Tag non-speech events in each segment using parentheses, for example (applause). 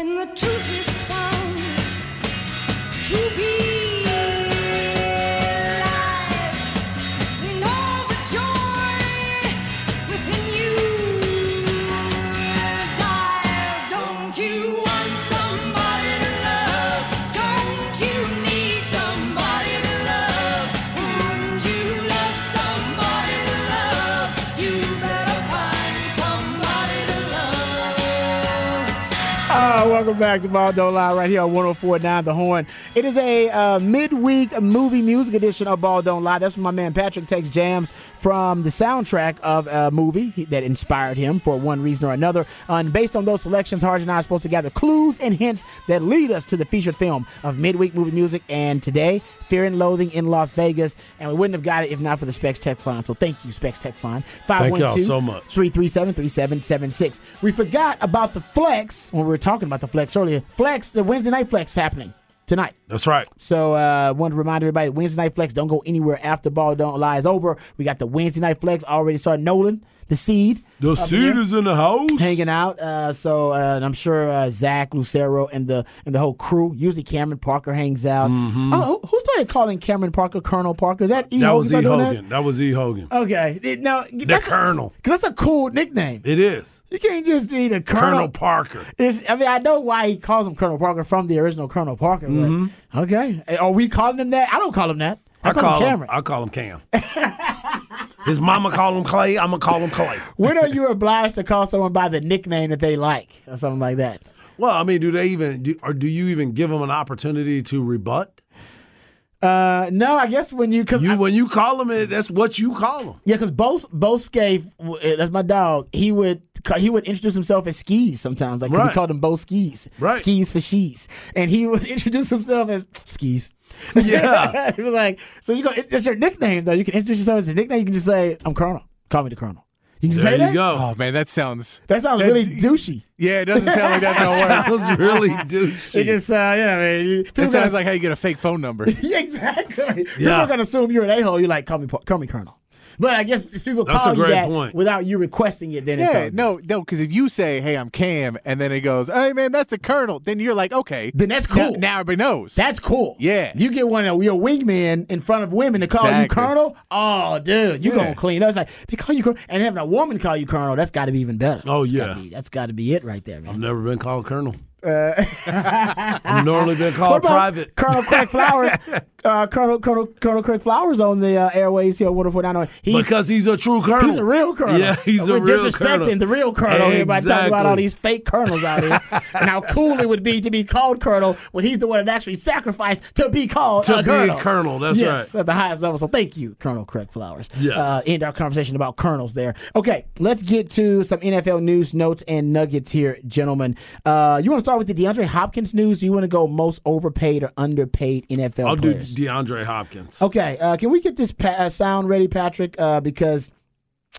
When the truth is found to be welcome back to Ball Don't Lie right here on 1049 The Horn. It is a uh, midweek movie music edition of Ball Don't Lie. That's when my man Patrick takes jams from the soundtrack of a movie that inspired him for one reason or another. And based on those selections, Harge and I are supposed to gather clues and hints that lead us to the featured film of midweek movie music. And today, Fear and Loathing in Las Vegas. And we wouldn't have got it if not for the Specs text line. So thank you, Specs text line. Thank y'all so much. 337 3776. We forgot about the flex when we were talking about the flex earlier. Flex, the Wednesday night flex happening tonight. That's right. So uh want to remind everybody Wednesday night flex don't go anywhere after ball don't lie is over. We got the Wednesday night flex already started Nolan, the seed. The seed is in the house. hanging out. Uh, so uh, and I'm sure uh, Zach Lucero and the and the whole crew. Usually Cameron Parker hangs out. Oh, who- started calling Cameron Parker Colonel Parker? Is that E Mm-hmm. That Hogan was E Hogan. That was E Hogan. Okay, It- now The that's Colonel. because that's a cool nickname. It is. You can't just be the Colonel Colonel. Parker. It's, I mean, I know why he calls him Colonel Parker from the original Colonel Parker. But okay, are we calling him that? I don't call him that. I, I call, call him him. Cameron. I call him Cam. His mama call him Clay. I'm gonna call him Clay. when are you obliged to call someone by the nickname that they like or something like that? Well, I mean, do they even do, or do you even give them an opportunity to rebut? Uh, no, I guess when you because You when you call them it, that's what you call them. Yeah, because both both Scave, that's my dog. He would he would introduce himself as skis sometimes. Like we Right. called him both skis, Right. skis for she's, and he would (laughs) introduce himself as skis. Yeah. (laughs) he was like, so you go. That's your nickname though. You can introduce yourself as a nickname. You can just say, "I'm Colonel. Call me the Colonel." You can There say you that. go. Oh man, that sounds That sounds That- really douchey. yeah. It doesn't sound like that's gonna work. Sounds really douchey. It just, uh, yeah, man. you- people sounds gonna- like how you get a fake phone number. (laughs) yeah, exactly. People Yeah. are not gonna assume you're an a hole. You're like, call me, call me Colonel. But I guess if people That's call you that point. without you requesting it, then Yeah, all- no, no, because if you say, "Hey, I'm Cam," and then it goes, "Hey, man, that's a colonel," then you're like, "Okay, Then that's cool. now everybody knows." That's cool. Yeah. You get one of your wingmen in front of women to call you Colonel. Oh, dude, you Yeah. gonna clean up. It's like they call you Colonel, and having a woman call you Colonel, that's got to be even better. Oh, That's gotta yeah. be- that's got to be it right there, I've never been called Colonel. Uh, (laughs) I've normally been (laughs) called Private. Colonel Craig Flowers? (laughs) uh, Colonel Colonel Colonel Craig Flowers on the uh, airways here, wonderful down He's because he's a true colonel. He's a real colonel. Yeah, he's a real colonel. We're a real disrespecting colonel. the real colonel. Everybody talking about all these fake colonels out here, and how (laughs) cool it would be to be called colonel when he's the one that actually sacrificed to be called Colonel. To a be a colonel. that's yes, right. at the highest level. So thank you, Colonel Craig Flowers. Yes. Uh, end our conversation about colonels there. Okay, let's get to some NFL news, notes, and nuggets here, gentlemen. Uh, you want to start with the DeAndre Hopkins news? You want to go most overpaid or underpaid NFL I'll do players? DeAndre Hopkins. Okay, uh, can we get this pa- uh, sound ready, Patrick? Uh, because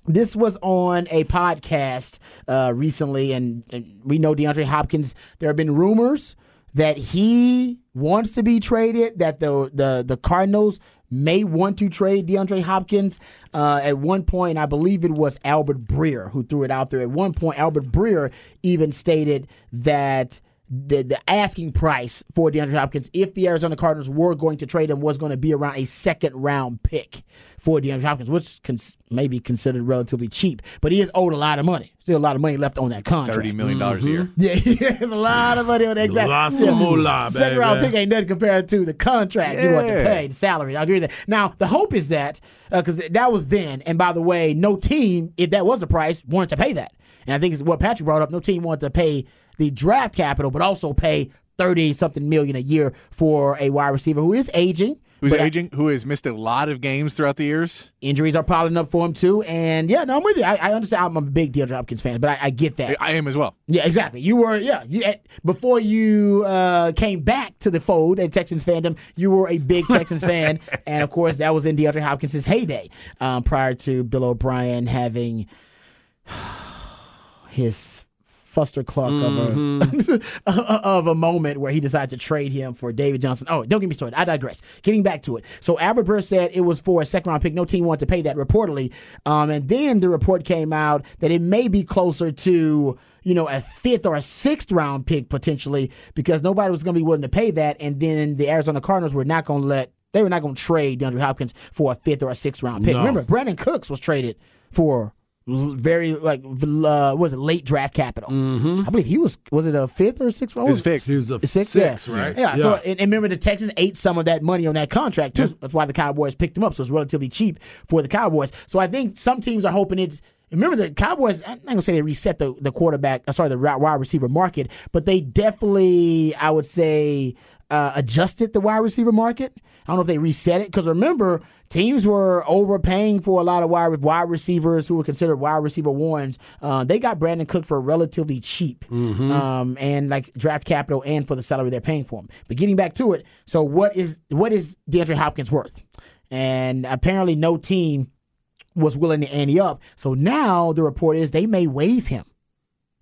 this was on a podcast uh, recently, and, and we know DeAndre Hopkins. There have been rumors that he wants to be traded. That the the the Cardinals may want to trade DeAndre Hopkins. Uh, at one point, I believe it was Albert Breer who threw it out there. At one point, Albert Breer even stated that the the asking price for DeAndre Hopkins, if the Arizona Cardinals were going to trade him, was going to be around a second round pick for DeAndre Hopkins, which cons- may be considered relatively cheap. But he is owed a lot of money. Still a lot of money left on that contract. thirty million dollars a year. Mm-hmm. Yeah, (laughs) he has a lot of money on that. Exactly. Lots of moolah, (laughs) Second round pick ain't nothing compared to the contract you want to pay, the salary. I agree with that. Now, the hope is that, uh, because that was then, and by the way, no team, if that was the price, wanted to pay that. And I think it's what Patrick brought up. No team wanted to pay the draft capital, but also pay 30 something million a year for a wide receiver who is aging. Who's aging? Who has missed a lot of games throughout the years? Injuries are piling up for him too. And yeah, no, I'm with you. I, I understand. I'm a big DeAndre Hopkins fan, but I, I get that. I am as well. Yeah, exactly. You were, yeah, you, before you uh, came back to the fold at Texans fandom, you were a big Texans fan, (laughs) and of course that was in DeAndre Hopkins' heyday, um, prior to Bill O'Brien having (sighs) his fuster cluck of a (laughs) of a moment where he decided to trade him for David Johnson. Oh, don't get me started. I digress. Getting back to it. So Albert Breer said it was for a second round pick. No team wanted to pay that reportedly. Um, and then the report came out that it may be closer to you know, a fifth or a sixth round pick potentially because nobody was going to be willing to pay that. And then the Arizona Cardinals were not going to let, they were not going to trade DeAndre Hopkins for a fifth or a sixth round pick. No. Remember, Brandin Cooks was traded for very, like, uh, was it late draft capital? Mm-hmm. I believe he was, was it a fifth or a sixth round? It was fixed. He was a Six, six, yeah. right? Yeah. So and, and remember, the Texans ate some of that money on that contract too. That's why the Cowboys picked him up. So it's relatively cheap for the Cowboys. So I think some teams are hoping it's. Remember the Cowboys. I'm not gonna say they reset the the quarterback. uh, Sorry, the wide receiver market, but they definitely, I would say, uh, adjusted the wide receiver market. I don't know if they reset it because remember teams were overpaying for a lot of wide wide receivers who were considered wide receiver ones. Uh, they got Brandin Cook for relatively cheap, um, and like draft capital and for the salary they're paying for him. But getting back to it, so what is what is DeAndre Hopkins worth? And apparently, no team was willing to ante up. So now the report is they may waive him.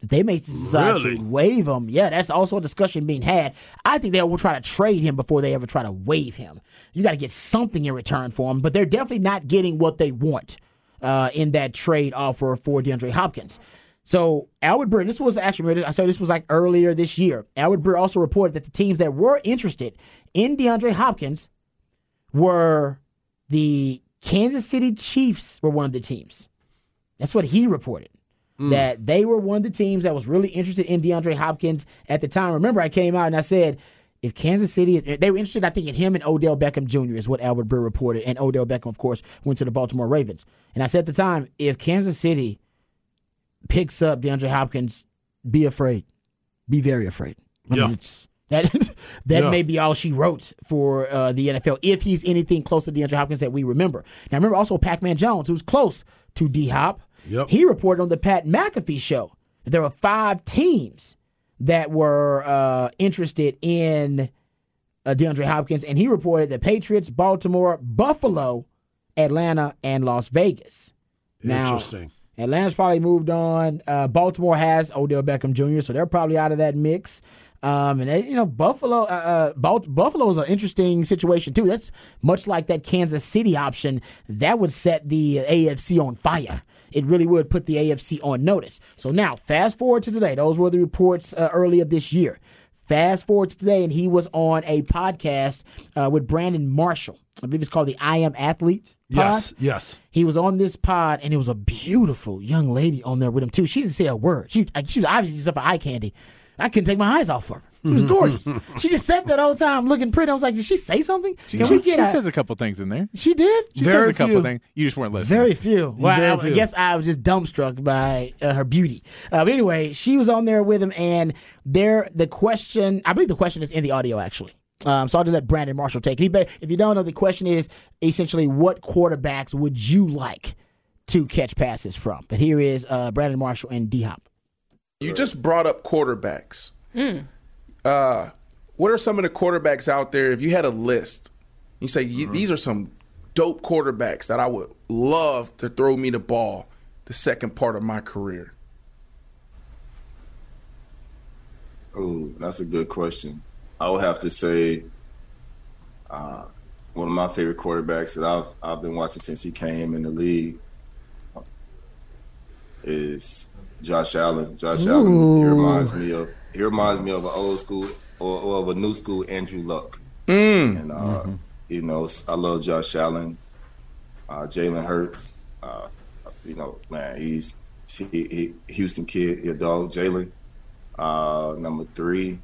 They may decide Really? to waive him. Yeah, that's also a discussion being had. I think they will try to trade him before they ever try to waive him. You got to get something in return for him, but they're definitely not getting what they want uh, in that trade offer for DeAndre Hopkins. So Albert Breer, this was actually I said this was like earlier this year. Albert Breer also reported that the teams that were interested in DeAndre Hopkins were the Kansas City Chiefs were one of the teams. That's what he reported. That they were one of the teams that was really interested in DeAndre Hopkins at the time. Remember, I came out and I said, if Kansas City, they were interested, I think, in him and Odell Beckham Jr., is what Albert Breer reported. And Odell Beckham, of course, went to the Baltimore Ravens. And I said at the time, if Kansas City picks up DeAndre Hopkins, be afraid. Be very afraid. I mean, Yeah. it's, that (laughs) that Yeah. may be all she wrote for uh, the NFL if he's anything close to DeAndre Hopkins that we remember. Now, remember also Pac Man Jones, who's close to D Hop. Yep. He reported on the Pat McAfee show that there were five teams that were uh, interested in uh, DeAndre Hopkins, and he reported the Patriots, Baltimore, Buffalo, Atlanta, and Las Vegas. Now, Atlanta's probably moved on. Uh, Baltimore has Odell Beckham Jr., so they're probably out of that mix. Um, and they, you know, Buffalo, uh, uh, Buffalo is an interesting situation too. That's much like that Kansas City option. That would set the AFC on fire. It really would put the AFC on notice. So now, fast forward to today. Those were the reports uh, early of this year. Fast forward to today, and he was on a podcast uh, with Brandon Marshall. I believe it's called the I Am Athlete. Pod. Yes, yes. He was on this pod, and it was a beautiful young lady on there with him too. She didn't say a word. She, she was obviously just up for eye candy. I couldn't take my eyes off her. She was gorgeous. (laughs) she just sat that whole time looking pretty. I was like, did she say something? Can she, we get she a- says a couple things in there. She did. She Very says a couple few. things. You just weren't listening. Very few. Well, Very I, I guess I was just dumbstruck by uh, her beauty. Uh, but anyway, she was on there with him, and there the question. I believe the question is in the audio actually. Um, so I'll just let Brandon Marshall take it. He, if you don't know, the question is essentially what quarterbacks would you like to catch passes from? But here is uh, Brandon Marshall and D Hop. You just brought up quarterbacks. Uh, what are some of the quarterbacks out there? If you had a list, you say "Y- these are some dope quarterbacks that I would love to throw me the ball the second part of my career. Oh, that's a good question. I would have to say uh, one of my favorite quarterbacks that I've I've been watching since he came in the league is Josh Allen. Josh Allen. He reminds me of he reminds me of an old school or, or of a new school Andrew Luck. And uh, you know, I love Josh Allen, uh, Jalen Hurts. Uh, you know, man, he's he, he Houston kid, your dog, Jalen. Uh, number three,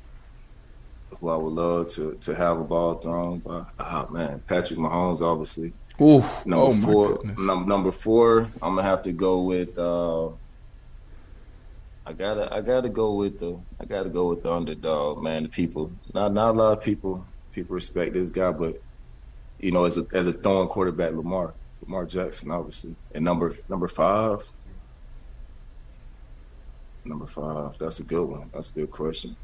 who I would love to to have a ball thrown by. Oh man, Patrick Mahomes, obviously. Ooh, Number oh my four, num- number four, I'm gonna have to go with. I gotta, I gotta go with the, I gotta go with the underdog, man. The people, not not a lot of people, people respect this guy, but you know, as a as a throwing quarterback, Lamar, Lamar Jackson, obviously, and number number five, number five, that's a good one. That's a good question.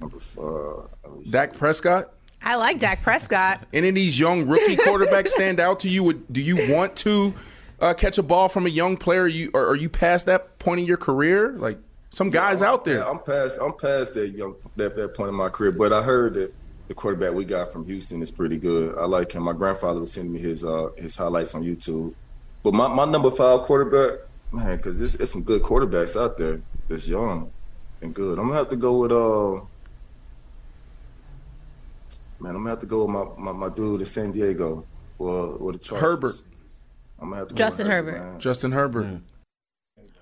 Number five, let see. Dak Prescott. I like Dak Prescott. (laughs) Any of these young rookie quarterbacks stand out to you? Would- Do you want to uh, catch a ball from a young player? You or are you past that point in your career? Like some guys out there. Yeah, I'm past. I'm past that young that, that point in my career. But I heard that the quarterback we got from Houston is pretty good. I like him. My grandfather was sending me his uh, his highlights on YouTube. But my, my number five quarterback, man, because it's, it's some good quarterbacks out there that's young. and good. I'm gonna have to go with uh, man. I'm gonna have to go with my my, my dude in San Diego or or the Chargers. Herbert. I'm gonna have to go Justin with Herbert. man. Justin Herbert.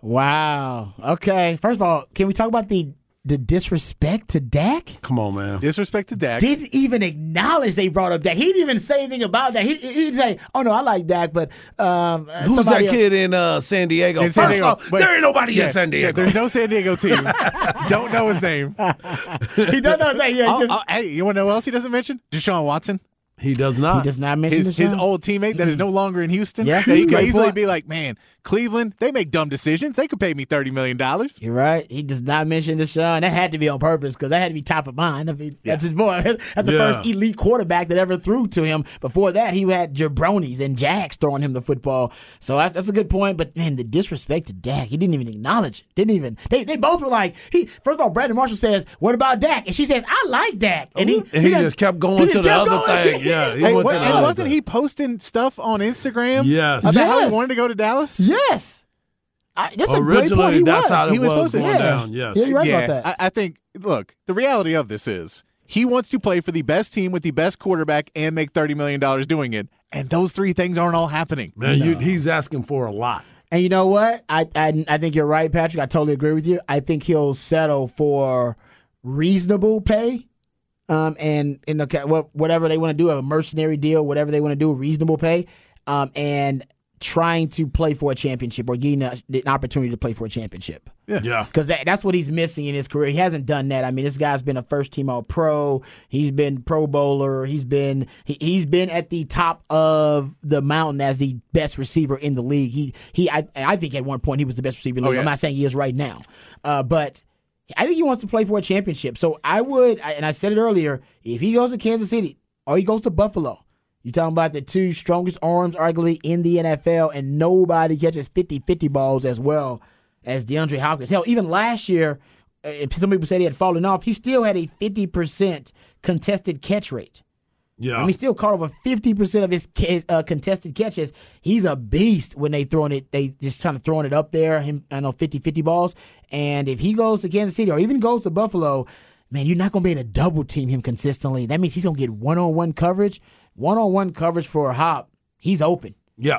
Wow. Okay. First of all, can we talk about the the disrespect to Dak? Come on, man. Disrespect to Dak. Didn't even acknowledge they brought up Dak. He didn't even say anything about that. He, he'd say, "Oh no, I like Dak," but um, Who's somebody that else- kid in uh, San Diego? in San First Diego. off, there ain't nobody yeah, in San Diego. Yeah, there's no San Diego team. (laughs) Don't know his name. (laughs) He doesn't know that. Yeah, he, Oh, just, oh, hey, you want to know who else he doesn't mention? Deshaun Watson. He does not. he does not mention His, his old teammate that is no longer in Houston. Yeah, he he's could easily point. be like, man, Cleveland, they make dumb decisions. They could pay me $30 million. You're right. He does not mention the show, and that had to be on purpose because that had to be top of mind. I mean, that's his boy. (laughs) That's the Yeah. first elite quarterback that ever threw to him. Before that, he had jabronis and jacks throwing him the football. So that's, that's a good point. But man, the disrespect to Dak, he didn't even acknowledge it. Didn't even. They, they both were like, he. First of all, Brandon Marshall says, "What about Dak?" And she says, "I like Dak." And he, And he done- just kept going he to just the other going. thing. (laughs) (laughs) Yeah, he Hey, went what, and wasn't he posting stuff on Instagram? Yes. About how he wanted to go to Dallas? Yes. I, that's a great point. He that's was. how it He was was, supposed to- going yeah. down. Yes. Yeah, you're right yeah, about that. I, I think, look, the reality of this is he wants to play for the best team with the best quarterback and make $30 million doing it. And those three things aren't all happening. Man, you, he's asking for a lot. And you know what? I, I I think you're right, Patrick. I totally agree with you. I think he'll settle for reasonable pay, um, and in the whatever they want to do, a mercenary deal, whatever they want to do, reasonable pay, um, and trying to play for a championship or getting a, an opportunity to play for a championship. Yeah. Because that, that's what he's missing in his career. He hasn't done that. I mean, this guy's been a first team All Pro. He's been Pro Bowler. He's been he, he's been at the top of the mountain as the best receiver in the league. He he I, I think at one point he was the best receiver in the league. yeah. I'm not saying he is right now, uh, but I think he wants to play for a championship. So I would, and I said it earlier, if he goes to Kansas City or he goes to Buffalo. You're talking about the two strongest arms, arguably, in the NFL, and nobody catches 50 50 balls as well as DeAndre Hopkins. Hell, even last year, uh, some people said he had fallen off. He still had a 50% contested catch rate. Yeah. I mean, he still caught over 50% of his uh, contested catches. He's a beast when they throwing it. They just kind of throwing it up there. Him, I know 50-50 balls. And if he goes to Kansas City or even goes to Buffalo, man, you're not going to be able to double team him consistently. That means he's going to get one-on-one coverage. One-on-one coverage for a hop. He's open. yeah.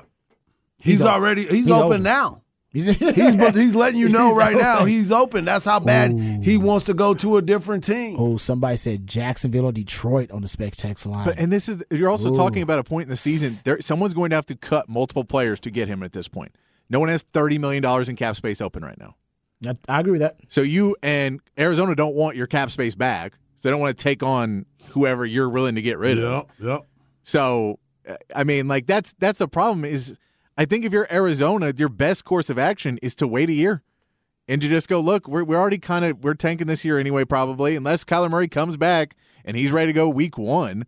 He's, He's already he's, he's open open. now. He's, He's but he's letting you (laughs) know He's right now he's open. That's how bad he wants to go to a different team. oh, somebody said Jacksonville or Detroit on the spec text line. But, and this is you're also talking about a point in the season. There, someone's going to have to cut multiple players to get him at this point. No one has thirty million dollars in cap space open right now. I, I agree with that. So you and Arizona don't want your cap space back. So they don't want to take on whoever you're willing to get rid of. Yep, yep. So I mean, like that's that's a problem. Is I think if you're Arizona, your best course of action is to wait a year and to just go look. We're we're already kind of we're tanking this year anyway, probably unless Kyler Murray comes back and he's ready to go week one,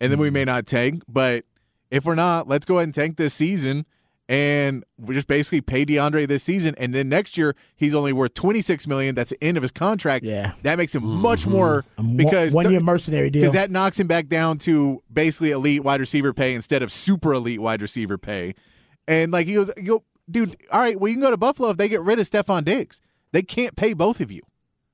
and then we may mm. not tank. But if we're not, let's go ahead and tank this season. And we just basically pay DeAndre this season, and then next year he's only worth twenty six million. That's the end of his contract. Yeah. that makes him mm-hmm. much more because one year mercenary deal. because that knocks him back down to basically elite wide receiver pay instead of super elite wide receiver pay. And like he goes, go, dude, all right, well you can go to Buffalo if they get rid of Stefon Diggs. They can't pay both of you.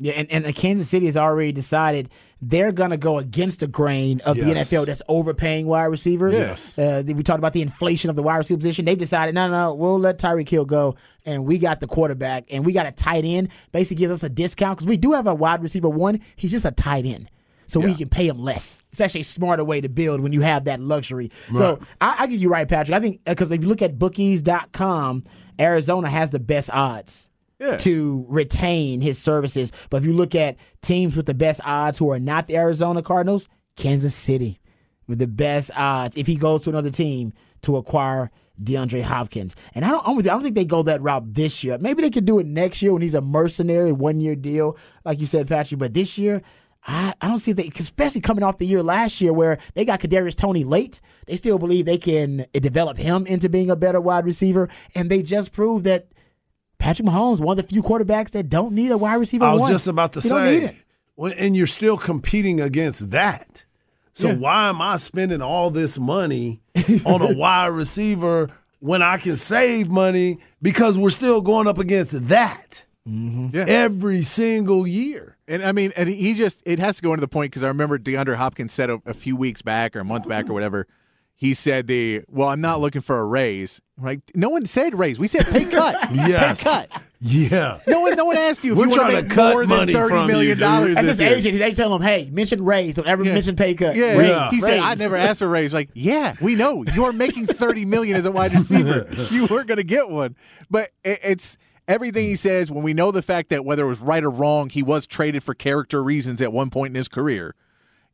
Yeah, and, and Kansas City has already decided they're going to go against the grain of the NFL that's overpaying wide receivers. Yes. Uh, we talked about the inflation of the wide receiver position. They've decided, no, no, we'll let Tyreek Hill go, and we got the quarterback, and we got a tight end. Basically, gives us a discount because we do have a wide receiver one. He's just a tight end. So we can pay him less. It's actually a smarter way to build when you have that luxury. So I, I give you right, Patrick. I think uh, because if you look at bookies.com, Arizona has the best odds Yeah. to retain his services. But if you look at teams with the best odds who are not the Arizona Cardinals, Kansas City with the best odds if he goes to another team to acquire DeAndre Hopkins. And I don't, I'm with you, I don't think they go that route this year. Maybe they could do it next year when he's a mercenary one year deal, like you said, Patrick. But this year, I, I don't see they, especially coming off the year last year where they got Kadarius Toney late. They still believe they can develop him into being a better wide receiver, and they just proved that Patrick Mahomes, one of the few quarterbacks that don't need a wide receiver. I was one. just about to He don't need it. say, and you're still competing against that. So why am I spending all this money (laughs) on a wide receiver when I can save money because we're still going up against that? Mm-hmm. Yeah. every single year. And I mean, and he just it has to go into the point because I remember DeAndre Hopkins said a, a few weeks back or a month back or whatever. He said the well, I'm not looking for a raise. I'm like no one said raise. We said pay cut. (laughs) Yes. Pay cut. Yeah. No one, no one asked you if We're you trying to to make cut more than money thirty from you, million dollars dude. That's this his year. agent. They tell him, "Hey, mention raise. Don't ever Yeah. mention pay cut. Yeah, raise, he said, "I never asked for a raise." Like, yeah, we know you're making thirty million as a wide receiver. (laughs) you weren't going to get one, but it, it's everything he says. When we know the fact that whether it was right or wrong, he was traded for character reasons at one point in his career.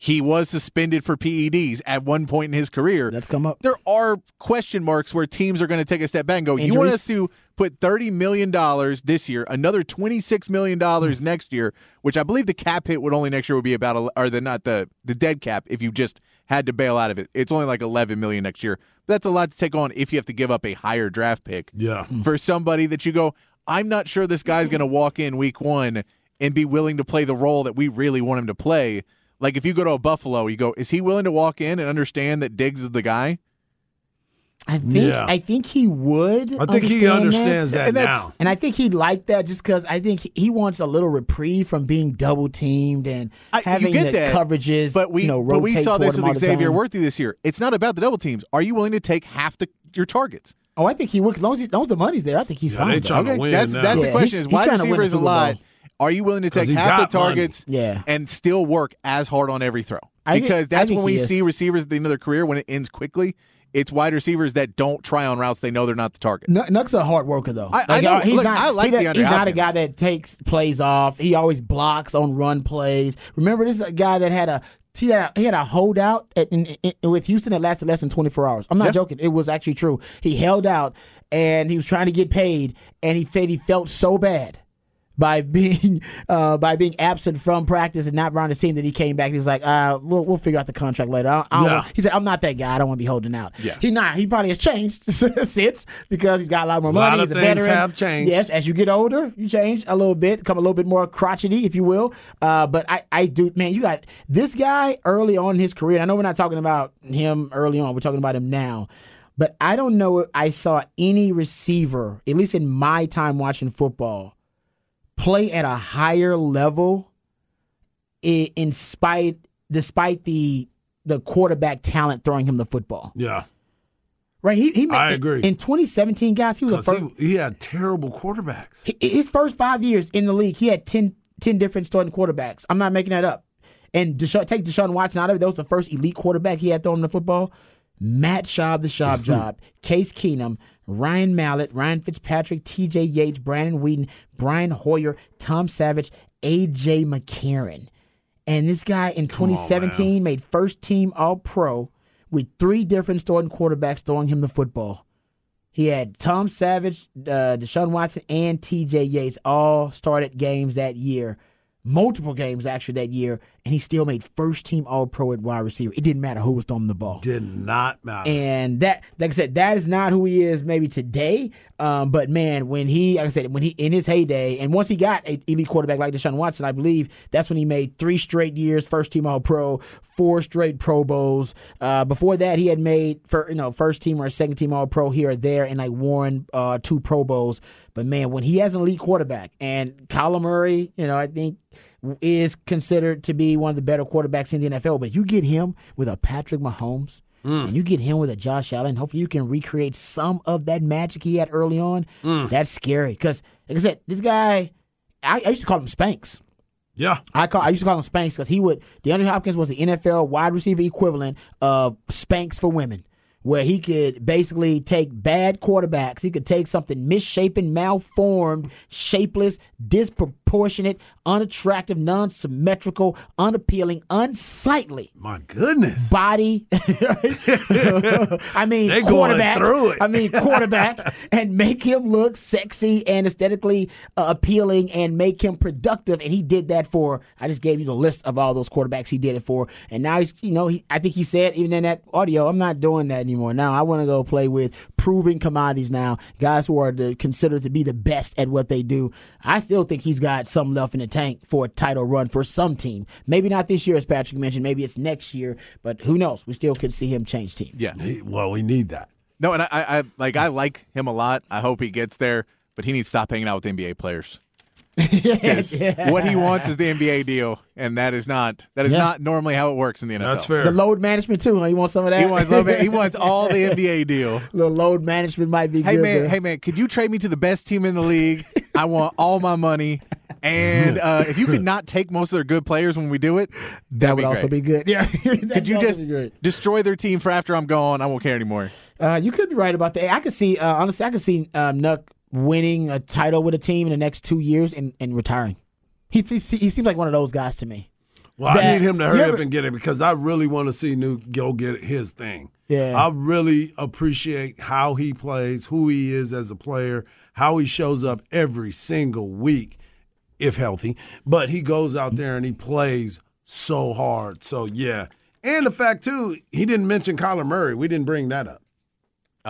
He was suspended for PEDs at one point in his career. That's come up. There are question marks where teams are going to take a step back and go, "You want us to put thirty million dollars this year, another twenty six million dollars hmm. next year, which I believe the cap hit would only next year would be about, or the not the the dead cap if you just had to bail out of it. It's only like eleven million next year. That's a lot to take on if you have to give up a higher draft pick Yeah. for somebody that you go, I'm not sure this guy's going to walk in week one and be willing to play the role that we really want him to play. Like if you go to a Buffalo, you go, is he willing to walk in and understand that Diggs is the guy? I think Yeah. I think he would. I think he understands that, And that's- now. And I think he'd like that just because I think he- he wants a little reprieve from being double teamed and I, having you get the that, coverages. but we you know, but we saw toward this with Xavier. Worthy this year. It's not about the double teams. Are you willing to take half the your targets? Oh, I think he would. As long as, he, as long as the money's there, I think he's Yeah, fine. they with that. to win that's now. that's the question. Is wide trying to win receiver is a lot. Are you willing to take half the got money. targets Yeah. and still work as hard on every throw? I Because I that's when we is. see receivers at the end of their career when it ends quickly. It's wide receivers that don't try on routes they know they're not the target. Nuk- Nuk's a hard worker though. I- I know. he's Look, not. I like he He's not a guy that takes plays off. He always blocks on run plays. Remember, this is a guy that had a he had a, he had a holdout at, in, in, with Houston that lasted less than 24 hours. I'm not Yeah. joking. It was actually true. He held out and he was trying to get paid, and he said he felt so bad by being (laughs) uh, by being absent from practice and not around the team that he came back. And he was like, uh, "We'll we'll figure out the contract later." I don't, I don't Yeah. want- he said, "I'm not that guy. I don't want to be holding out." Yeah. he not. He probably has changed (laughs) since because he's got a lot more lot money. of he's a veteran. have changed. Yes, as you get older, you change a little bit, become a little bit more crotchety, if you will. Uh, but I, I do, man. You got this guy early on in his career. I know we're not talking about him early on. We're talking about him now. But I don't know if I saw any receiver, at least in my time watching football, play at a higher level in spite despite the the quarterback talent throwing him the football. Yeah. Right? He, he made, I agree. In 2017, guys, he was first, he, he had terrible quarterbacks. His first five years in the league, he had 10, 10 different starting quarterbacks. I'm not making that up. And Desha- take Deshaun Watson out of it. That was the first elite quarterback he had throwing the football. Matt Schaub, the Schaub job. Case Keenum, Ryan Mallett, Ryan Fitzpatrick, TJ Yates, Brandon Weeden, Brian Hoyer, Tom Savage, AJ McCarron. And this guy in 2017 made first team All Pro with three different starting quarterbacks throwing him the football. He had Tom Savage, uh, Deshaun Watson, and T.J. Yates all started games that year, multiple games actually that year, and he still made first team All Pro at wide receiver. It didn't matter who was throwing the ball. Did not matter. And that, like I said, that is not who he is maybe today. Um, but man, when he, like I said, when he in his heyday, and once he got an elite quarterback like Deshaun Watson, I believe that's when he made three straight years, first team All Pro, four straight Pro Bowls. Uh, before that, he had made for you know first team or second team All Pro here or there, and like won uh, two Pro Bowls. But man, when he has an elite quarterback, and Kyler Murray, you know, I think is considered to be one of the better quarterbacks in the NFL. But you get him with a Patrick Mahomes. Mm. And you get him with a Josh Allen. And hopefully, you can recreate some of that magic he had early on. Mm. That's scary because, like I said, this guy, I, I used to call him Spanx. yeah. I call I used to call him Spanx because he would DeAndre Hopkins was the NFL wide receiver equivalent of Spanx for women, where he could basically take bad quarterbacks. He could take something misshapen, malformed, shapeless, disproportionate, unattractive, non-symmetrical, unappealing, unsightly My goodness. body. (laughs) I mean, They quarterback. through it. I mean, quarterback, and make him look sexy and aesthetically uh, appealing, and make him productive. And he did that for. I just gave you the list of all those quarterbacks he did it for, and now he's, you know, he, I think he said even in that audio, I'm not doing that anymore. Now I want to go play with proven commodities. Now guys who are the, considered to be the best at what they do. I still think he's got some left in the tank for a title run for some team. Maybe not this year, as Patrick mentioned. Maybe it's next year, but who knows? We still could see him change teams. Yeah. He- well, we need that. No, and I, I, I like I like him a lot. I hope he gets there, but he needs to stop hanging out with NBA players. (laughs) 'Cause Yeah. What he wants is the NBA deal, and that is not that is Yeah. not normally how it works in the NFL. That's fair. The load management too. Huh? You want some of that? He wants little he wants all the NBA deal. (laughs) little load management might be Hey good. man, there. hey man, could you trade me to the best team in the league? I want all my money. And (laughs) uh, if you could not take most of their good players when we do it, that that'd be also be good. Yeah, Could you just destroy their team for after I'm gone? I won't care anymore. Uh, you could be right about that. I could see, uh, honestly, I could see um, Nuk winning a title with a team in the next two years and, and retiring. He, he he seems like one of those guys to me. Well, I need him to hurry up and get it because I really want to see Nuk go get his thing. Yeah. I really appreciate how he plays, who he is as a player, how he shows up every single week, if healthy. But he goes out there and he plays so hard. So yeah, and the fact too, he didn't mention Kyler Murray. We didn't bring that up.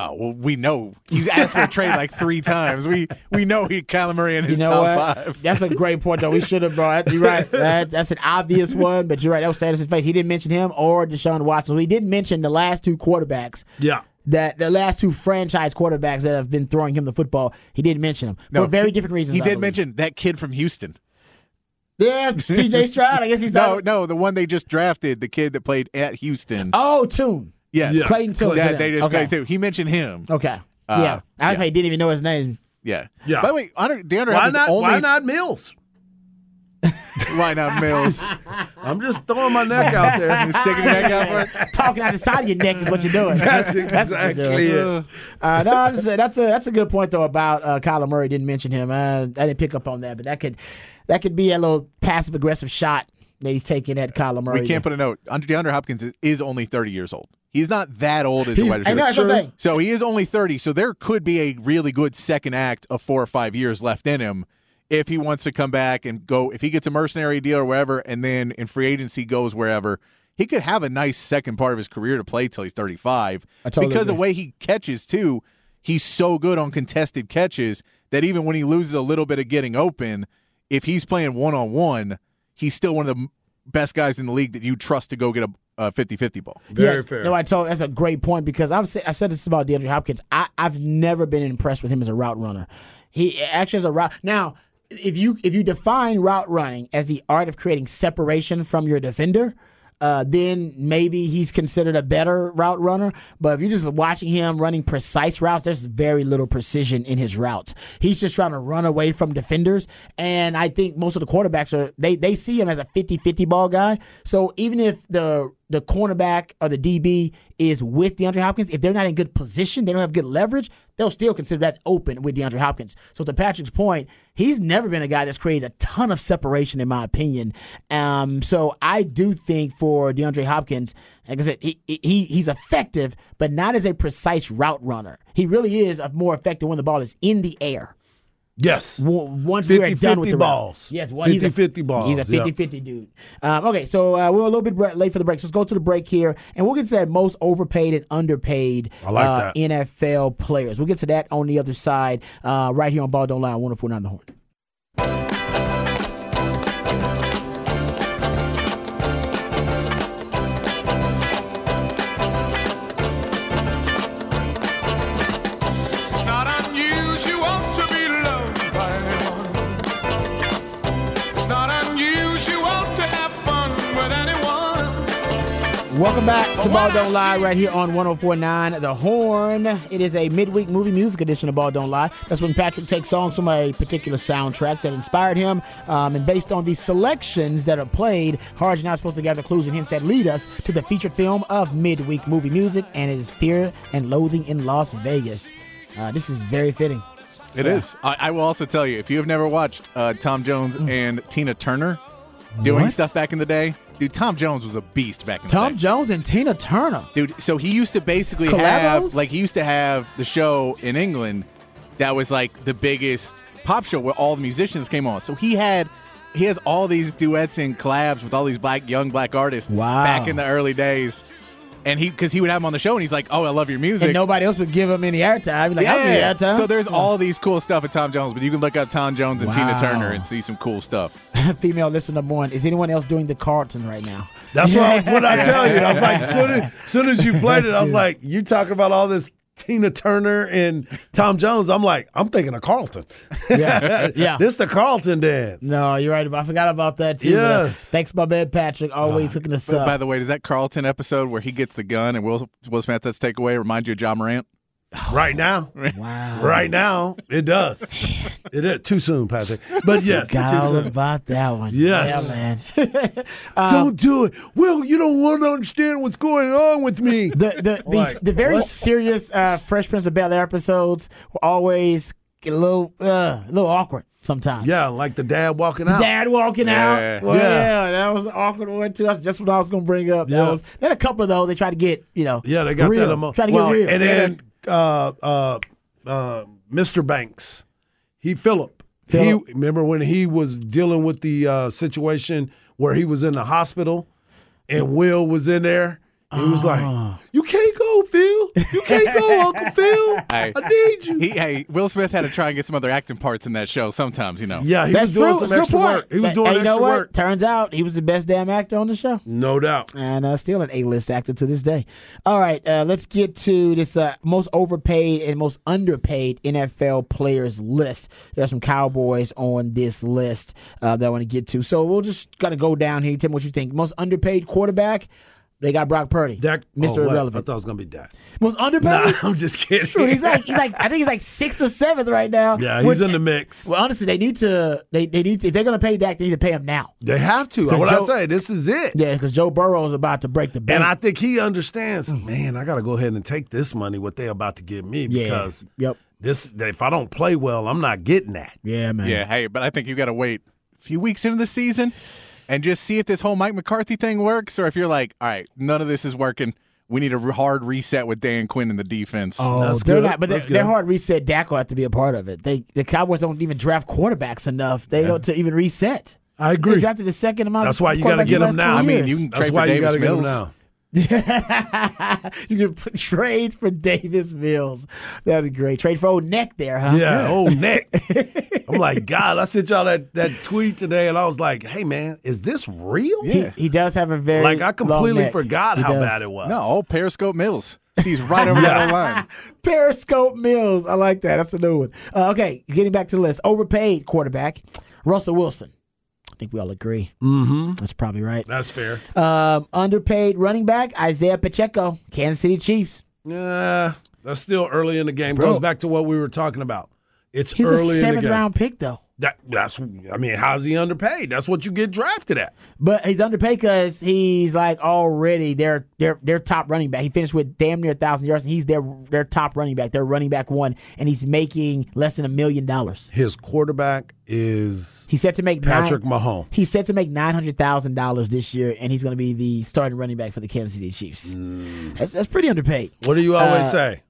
Oh well, we know he's asked for a trade like three times. We we know he Kyler Murray in You his know top what? five. That's a great point, though. We should have brought. You're right. (laughs) That, that's an obvious one, but you're right. That was status in face. He didn't mention him or Deshaun Watson. He didn't mention the last two quarterbacks. Yeah. That the last two franchise quarterbacks that have been throwing him the football, he didn't mention them No, for very different reasons. He I did believe. mention that kid from Houston. yeah, C.J. Stroud. I guess he's (laughs) No, out. no, the one they just drafted, the kid that played at Houston. Oh, Tune. Yes, Yeah. Clayton Tune. Yeah, they just okay. played too. He mentioned him. Okay. Uh, yeah. I yeah. didn't even know his name. Yeah, Yeah. By the way, DeAndre Why Hopkins not? only (laughs) Why not Mills? why not Mills? I'm just throwing my neck out there. You (laughs) sticking your neck out for it? (laughs) Talking out the side of your neck is what you're doing. That's what you're exactly doing. it. Uh, no, that's a, that's a that's a good point though about uh, Kyler Murray. Didn't mention him. Uh, I didn't pick up on that, but that could that could be a little passive aggressive shot that he's taking at Kyler Murray. We can't put a note. Andre- DeAndre Hopkins is, is only 30 years old. He's not that old as a wide receiver. that's what I'm saying. So he is only 30. So there could be a really good second act of four or five years left in him if he wants to come back and go. If he gets a mercenary deal or wherever, and then in free agency goes wherever, he could have a nice second part of his career to play till he's 35. I totally because the way he catches too, he's so good on contested catches that even when he loses a little bit of getting open, if he's playing one on one, he's still one of the best guys in the league that you trust to go get a Uh, a 50-50 ball. Very yeah, fair. No, I told that's a great point because I've said, I've said this about DeAndre Hopkins. I, I've never been impressed with him as a route runner. He actually as a route now. If you if you define route running as the art of creating separation from your defender, uh, then maybe he's considered a better route runner. But if you're just watching him running precise routes, there's very little precision in his routes. He's just trying to run away from defenders. And I think most of the quarterbacks are they they see him as a 50-50 ball guy. So even if the the cornerback or the DB is with DeAndre Hopkins, if they're not in good position, they don't have good leverage, they'll still consider that open with DeAndre Hopkins. So to Patrick's point, he's never been a guy that's created a ton of separation, in my opinion. Um, so I do think for DeAndre Hopkins, like I said, he, he he's effective, but not as a precise route runner. He really is a more effective when the ball is in the air. Yes. Once we're done with the balls. Yes, well, he's a 50 balls, He's a yeah. 50 50 dude. Um, okay, so uh, we're a little bit late for the break. So let's go to the break here, and we'll get to that most overpaid and underpaid like uh. NFL players. We'll get to that on the other side, uh, right here on Ball Don't Lie, 1049 The Horn. Welcome back to Ball Don't Lie right here on 1049 The Horn. It is a midweek movie music edition of Ball Don't Lie. That's when Patrick takes songs from a particular soundtrack that inspired him. Um, and based on these selections that are played, Harge and I are supposed to gather clues and hints that lead us to the featured film of midweek movie music, and it is Fear and Loathing in Las Vegas. Uh, this is very fitting. It is. I, I will also tell you, if you have never watched uh, Tom Jones and Tina Turner doing Mm. What? stuff back in the day, dude, Tom Jones was a beast back in Tom the day. Tom Jones and Tina Turner. Dude, so he used to basically Collabos? have like he used to have the show in England that was like the biggest pop show where all the musicians came on. So he had he has all these duets and collabs with all these black young black artists Wow. back in the early days. And he because he would have them on the show and he's like, "Oh, I love your music." And nobody else would give him any airtime. Like, yeah. give airtime. So there's all these cool stuff at Tom Jones, but you can look up Tom Jones and Tina Turner and see some cool stuff. (laughs) female listener number one. Is anyone else doing the Carlton right now? That's what, I, what I (laughs) tell you. I was like, soon as, soon as you played it, I was like, you talking about all this Tina Turner and Tom Jones, I'm like, I'm thinking of Carlton. Yeah, yeah. (laughs) this the Carlton dance. No, you're right. I forgot about that too. but, uh, thanks, my man Patrick. Always hooking us up. by the way, does that Carlton episode where he gets the gun and Will Will Smith that's takeaway remind you of Ja Morant? (sighs) Right now. wow. Right now, it does. (sighs) it is too soon, Patrick. But yes, Got too all soon. about that one. Yes. Yeah, man. (laughs) Don't do it. Will, you don't want to understand what's going on with me. the the the, Like, the very what? serious uh, Fresh Prince of Bel Air episodes were always a little uh, a little awkward sometimes. yeah, like the dad walking out. Dad walking Yeah. out. Well, Yeah. yeah. that was an awkward one too. That's just what I was gonna bring up. That Yeah. was then a couple of those they tried to get you know. Yeah, they got real. that emo- Try to well, get real. And then uh, uh, uh, Mr. Banks, he Philip. He remember when he was dealing with the uh, situation where he was in the hospital, and Will was in there. He was Ah. like, "You can't go, Phil. You can't go, (laughs) Uncle Phil. Hey. I need you." He, hey, Will Smith had to try and get some other acting parts in that show. Sometimes, you know. yeah, he That's was doing true. some It's a good extra point. work. He was But- doing hey, you extra know what? work. Turns out he was the best damn actor on the show. No doubt. and uh, still an A-list actor to this day. All right, uh, let's get to this uh, most overpaid and most underpaid NFL players list. There's some Cowboys on this list uh, that I want to get to. So we'll just gotta go down here. Tell me what you think. Most underpaid quarterback. They got Brock Purdy, Dak, Mr. oh, wait, I thought it was gonna be Dak. Most underpaid. Nah, (laughs) I'm just kidding. Shoot, he's like he's like (laughs) I think he's like sixth or seventh right now. yeah, he's which- in the mix. Well, honestly, they need to. They, they need to. If they're gonna pay Dak, they need to pay him now. They have to. What Joe- I say, this is it. Yeah, because Joe Burrow is about to break the bank. And I think he understands, man, I got to go ahead and take this money, what they're about to give me, Yeah. because Yep. this if I don't play well, I'm not getting that. yeah, man. Yeah, hey, but I think you got to wait a few weeks into the season and just see if this whole Mike McCarthy thing works, or if you're like, all right, none of this is working. We need a hard reset with Dan Quinn in the defense. Oh, That's they're good. not, but That's they're, they're hard reset. Dak will have to be a part of it. They the Cowboys don't even draft quarterbacks enough. They don't to even reset. I They agree. drafted the second amount. That's why you got to get in the him last now. I mean, you can That's trade why for you got to get them now. (laughs) you can put, trade for Davis Mills. That'd be great. Trade for old neck there, huh? Yeah, old neck. (laughs) I'm like, God, I sent y'all that, that tweet today, and I was like, hey man, is this real? He, he does have a very Like I long completely neck. forgot He how does. bad it was. No, old Periscope Mills. Sees right over that line. (laughs) Periscope Mills. I like that. That's a new one. Uh, okay, getting back to the list. Overpaid quarterback, Russell Wilson. I think we all agree. Mm-hmm. That's probably right. That's fair. Um, underpaid running back, Isaiah Pacheco, Kansas City Chiefs. Yeah, that's still early in the game. Bro. Goes back to what we were talking about. It's He's early a in the seventh game. round pick, though. That, that's, I mean, how's he underpaid? That's what you get drafted at. But he's underpaid because he's like already their their their top running back. He finished with damn near a thousand yards, and he's their their top running back. Their running back one, and he's making less than a million dollars. His quarterback is He's set to make Patrick nine, Mahomes. He's set to make nine hundred thousand dollars this year, and he's going to be the starting running back for the Kansas City Chiefs. That's, that's pretty underpaid. What do you always Uh, say?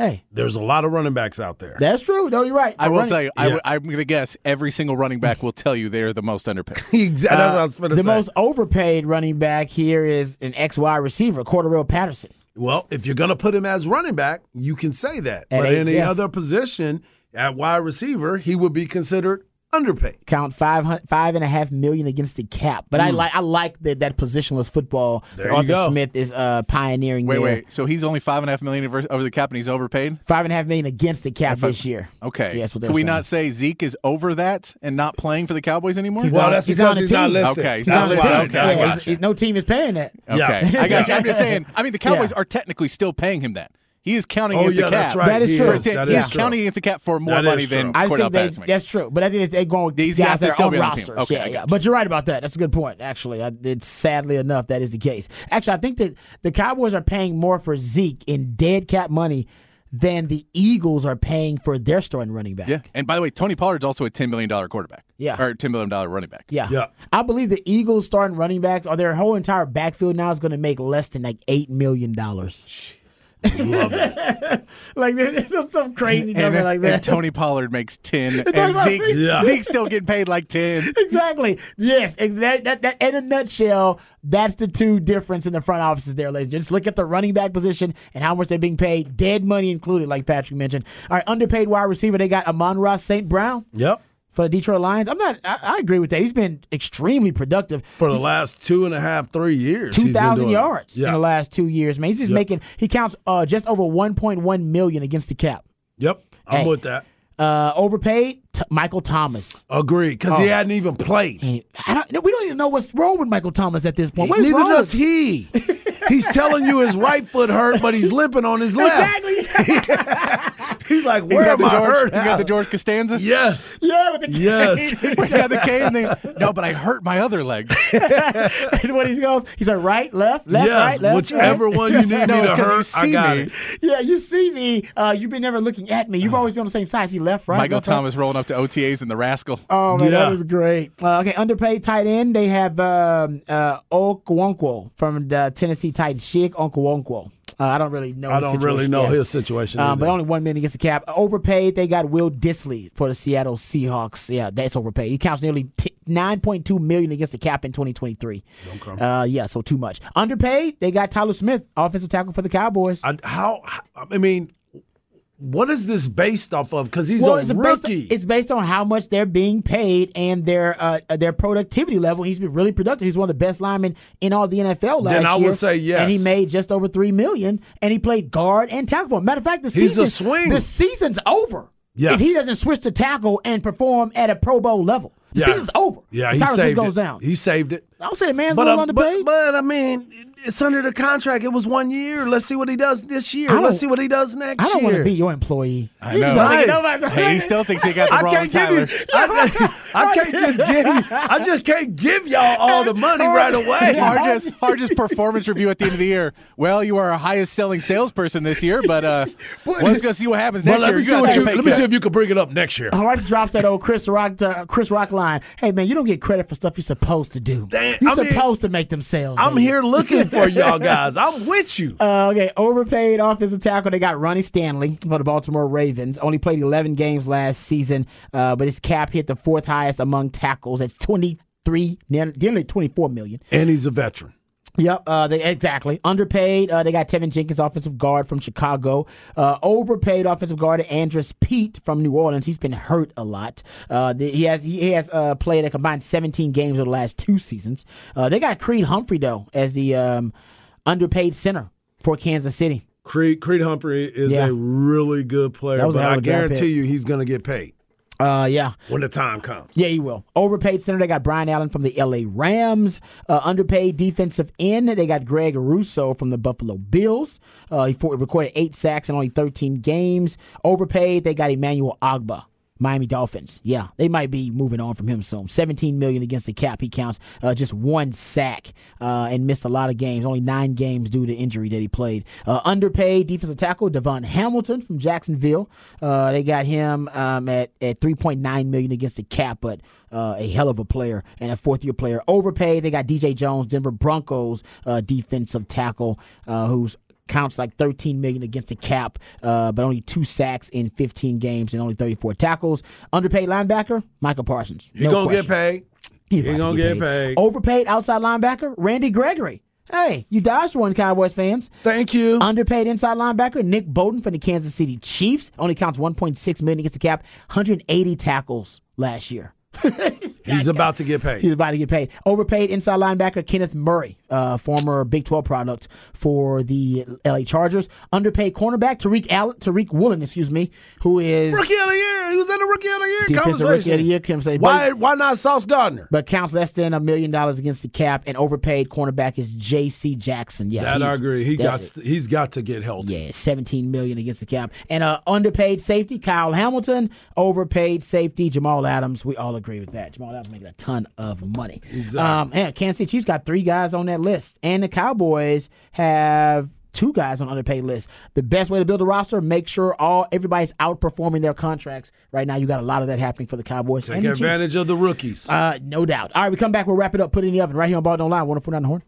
Hey, There's a lot of running backs out there. that's true. No, you're right. I A will running- tell you, I Yeah. am going to guess every single running back will tell you they're the most underpaid. (laughs) exactly. That's what I was uh, the say. most overpaid running back here is an X Y receiver, Cordarrelle Patterson. well, if you're going to put him as running back, you can say that. At but age, any yeah. other position at wide receiver, he would be considered underpaid. count five five and a half million against the cap. But I like I like that that positionless football. There that Arthur go. Smith is uh, pioneering. Wait, there. wait. So he's only five and a half million over over the cap, and he's overpaid. five and a half million against the cap this year. Okay. Yeah, that's Can we saying. not say Zeke is over that and not playing for the Cowboys anymore? He's Well, not- that's he's because on he's the not team. listed. Okay, he's that's not why. listed. Okay, Okay, Yeah, why. he's- he's- no team is paying that. Okay, Yeah. I got you. I'm just (laughs) saying. I mean, the Cowboys Yeah. are technically still paying him that. He is counting Oh, against yeah, the cap. that's right. That is He true. is. That he's is true. counting against the cap for more That is money than true. I Cordell think they, Patterson. that's true, but I think they're going These guys guys that should are still on be on the team. rosters. Okay, yeah, I yeah. got you. But you're right about that. That's a good point. Actually, I, it's sadly enough that is the case. Actually, I think that the Cowboys are paying more for Zeke in dead cap money than the Eagles are paying for their starting running back. Yeah. And by the way, Tony Pollard's also a ten million dollar quarterback. Yeah. Or ten million dollar running back. Yeah. Yeah. I believe the Eagles starting running backs or their whole entire backfield now is going to make less than like eight million dollars. Love it. (laughs) Like there's some, some crazy And, number like that. and Tony Pollard makes ten, (laughs) and Zeke's, Yeah. Zeke's still getting paid like ten. (laughs) exactly. Yes. Exactly. That, that, in a nutshell, that's the two difference in the front offices there, ladies. Just look at the running back position and how much they're being paid, dead money included, like Patrick mentioned. All right, underpaid wide receiver. They got Amon-Ra St. Brown. Yep. For the Detroit Lions. I'm not. I, I agree with that. He's been extremely productive For the He's last two and a half, three years. Two thousand yards Yeah. in the last two years, man. He's just Yep. making. He counts uh, just over 1.1 million against the cap. Yep. I'm Hey. with that. Uh, overpaid, T- Michael Thomas. Agreed. Because he Oh. hadn't even played. Don't, we don't even know what's wrong with Michael Thomas at this point. What Neither does he. (laughs) he's telling you his right foot hurt, but he's limping on his left. Exactly. (laughs) He's like, He's where got am the I George. hurt? He's got the? George Costanza. Yes. yeah, with the Yes. (laughs) He's got the cane. And they, no, but I hurt my other leg. (laughs) and when he goes, he's like right, left, left, yes. right, left. Whichever right. one you (laughs) need No, me it's to 'cause you hurt, I see got me. it. Yeah, you see me. Uh, you've been never looking at me. You've always been on the same side. He left, right. Michael left, right. Thomas rolling up to OTAs in the rascal. Oh man, Yeah. that is great. Uh, okay, underpaid tight end. They have um, uh, Okonkwo from the Tennessee Titans. Chig Okonkwo. Uh, I don't really know. I his don't really know yet. his situation. Um, but only one million against the cap. Overpaid. They got Will Dissly for the Seattle Seahawks. Yeah, that's overpaid. He counts nearly t- nine point two million against the cap in twenty twenty three. Uh, yeah, so too much. Underpaid. They got Tyler Smith, offensive tackle for the Cowboys. I, how, I mean, what is this based off of? Because he's Well, a it's based, rookie. it's based on how much they're being paid and their uh, their productivity level. He's been really productive. He's one of the best linemen in all the NFL last Then I would year. say yes. And he made just over three million. And he played guard and tackle. Matter of fact, the He's season the season's over. Yes. If he doesn't switch to tackle and perform at a Pro Bowl level, the Yeah. season's over. yeah, he Tyler saved goes it. down. He saved it. I would say the man's But, a little uh, but, but I mean, it's under the contract. It was one year. Let's see what he does this year. Let's see what he does next I don't year. want to be your employee. I know. just don't Right. Hey, he still thinks he got (laughs) the I wrong can't Tyler. give you. I, I can't just give you. I just can't give y'all all the money right away. (laughs) Harge's, Harge's performance review at the end of the year. Well, you are our highest selling salesperson this year, but uh, (laughs) well, let's go see what happens Well, next let year. me You see gotta what take a you. pay Let me cut. see if you can bring it up next year. Hart drops that old Chris Rock uh, Chris Rock line. Hey man, you don't get credit for stuff you're supposed to do. Damn, you're I mean, supposed to make them sales. I'm baby. here looking for y'all guys. I'm with you. Uh, okay, overpaid offensive tackle. They got Ronnie Stanley for the Baltimore Ravens. Only played 11 games last season, uh, but his cap hit the fourth highest among tackles. That's 23, nearly nearly 24 million. And he's a veteran. Yep, uh, they exactly underpaid. Uh, they got Teven Jenkins, offensive guard from Chicago. Uh, overpaid offensive guard Andrus Peat from New Orleans. He's been hurt a lot. Uh, the, he has he has uh, played a combined 17 games over the last two seasons. Uh, they got Creed Humphrey though as the um, underpaid center for Kansas City. Creed Creed Humphrey is Yeah. a really good player, That was a but I guarantee you he's going to get paid Uh, yeah. when the time comes. Yeah, he will. Overpaid center, they got Brian Allen from the LA Rams. Uh, underpaid defensive end, they got Greg Rousseau from the Buffalo Bills. Uh, he for, recorded eight sacks in only 13 games. Overpaid, they got Emmanuel Ogbah. Miami Dolphins. Yeah, they might be moving on from him soon. 17 million against the cap. He counts uh, just one sack uh, and missed a lot of games. Only nine games due to injury that he played. Uh, underpaid defensive tackle DaVon Hamilton from Jacksonville. Uh, they got him um, at at 3.9 million against the cap, but uh, a hell of a player and a fourth year player. Overpaid. They got DJ Jones, Denver Broncos uh, defensive tackle, uh, who's counts like 13 million against the cap, uh, but only two sacks in 15 games and only 34 tackles. Underpaid linebacker Michael Parsons. He No to get paid. He's He gonna get paid. Overpaid outside linebacker Randy Gregory. Hey, you dodged one, Cowboys fans. Thank you. Underpaid inside linebacker Nick Bolton from the Kansas City Chiefs only counts 1.6 million against the cap, 180 tackles last year. (laughs) He's about to get paid. He's about to get paid. Overpaid inside linebacker Kenneth Murray, uh, former Big 12 product for the LA Chargers. Underpaid cornerback Tariq Allen, Tariq Woolen, excuse me, who is Rookie of the year. He was in the rookie of the year defensive conversation. rookie of the year. conversation. Why? Why not Sauce Gardner? but counts less than a million dollars against the cap. And overpaid cornerback is J.C. Jackson. Yeah, That I agree. He got he's got to get healthy. Yeah, 17 million against the cap. And uh, underpaid safety, Kyle Hamilton. Overpaid safety, Jamal Adams. We all agree with that. Jamal Adams making a ton of money. Exactly. Um, and Kansas City Chiefs got three guys on that list. And the Cowboys have two guys on underpaid list. The best way to build a roster, make sure all everybody's outperforming their contracts. Right now, you got a lot of that happening for the Cowboys. Take and the Chiefs. advantage of the rookies. Uh, no doubt. All right, we come back. We'll wrap it up. Put it in the oven right here on Ball Don't Lie. 104 the horn.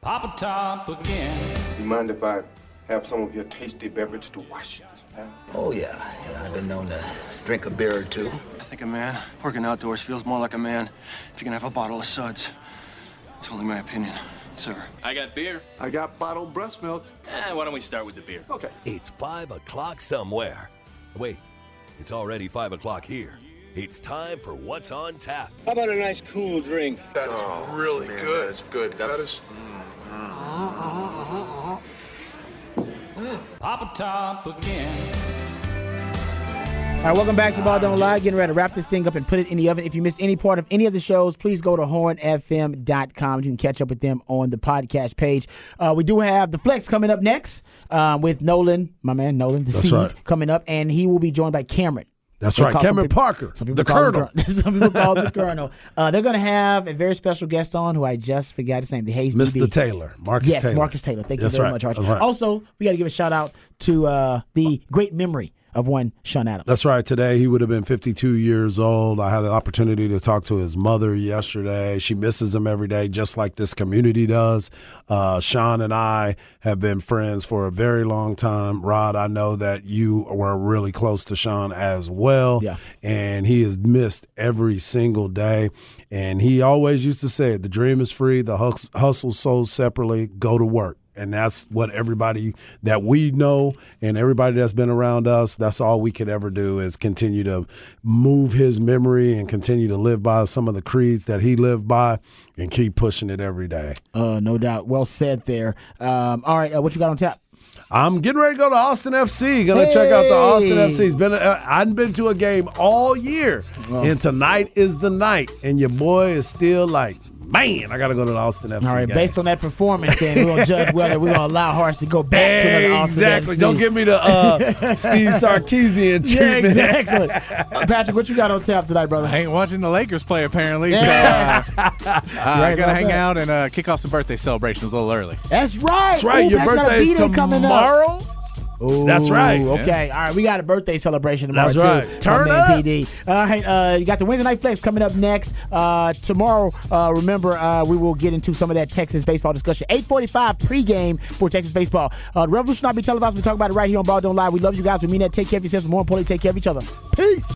Papa Top again. You mind if I have some of your tasty beverage to wash this down? Oh, yeah. yeah. I've been known to drink a beer or two. I think a man working outdoors feels more like a man if you can have a bottle of suds. It's only my opinion, sir. I got beer. I got bottled breast milk. Eh, why don't we start with the beer? Okay. It's 5 o'clock somewhere. Wait, it's already 5 o'clock here. It's time for What's on Tap. How about a nice cool drink? That is oh, really good. That's good. That's mm-hmm. uh-huh, uh-huh, uh-huh, Papa Top again. All right, welcome back to Ball Don't Lie. Getting ready to wrap this thing up and put it in the oven. If you missed any part of any of the shows, please go to hornfm.com. You can catch up with them on the podcast page. Uh, we do have the flex coming up next um, with Nolan, my man Nolan, the That's seed right. coming up, and he will be joined by Cameron. That's They right, Cameron people- Parker, the Colonel. Col- (laughs) some people call him the Colonel. Uh, they're going to have a very special guest on who I just forgot his name, the Hayes Mr. DB. Taylor, Marcus yes, Taylor. Marcus Taylor. Thank That's you very right, much, Archie. right. Also, we got to give a shout out to uh, the great memory of one Sean Adams. That's right. Today he would have been 52 years old. I had an opportunity to talk to his mother yesterday. She misses him every day, just like this community does. Uh, Sean and I have been friends for a very long time. Rod, I know that you were really close to Sean as well. Yeah. And he is missed every single day. And he always used to say the dream is free, the hustle sold separately, go to work. And that's what everybody that we know and everybody that's been around us, that's all we could ever do is continue to move his memory and continue to live by some of the creeds that he lived by and keep pushing it every day. Uh, no doubt. Well said there. Um, all right, uh, what you got on tap? I'm getting ready to go to Austin FC. Gonna check out the Austin FC. It's been uh, I've been to a game all year, and tonight is the night. And your boy is still like, man, I gotta go to the Austin FC. All right, game. based on that performance, then we're gonna judge whether we're gonna allow Harsh to go back to another Austin exactly. FC. Don't give me the uh, (laughs) Steve Sarkisian Yeah, exactly. (laughs) Uh, Patrick, what you got on tap tonight, brother? I ain't watching the Lakers play apparently, Yeah. so uh, (laughs) Right I'm gonna hang that. out and uh, kick off some birthday celebrations a little early. That's right. That's right. Ooh, Your Pat's got a birthday is B-Day coming up. Ooh, That's right. Okay. All right. We got a birthday celebration tomorrow That's too. right. Turn up. PD. All right. Uh, you got the Wednesday night flex coming up next. Uh, tomorrow. Uh, remember, uh, we will get into some of that Texas baseball discussion. 8:45 pregame for Texas baseball. Uh, the revolution not be televised. We talk about it right here on Ball Don't Lie. We love you guys. We mean that. Take care of yourselves. More importantly, take care of each other. Peace.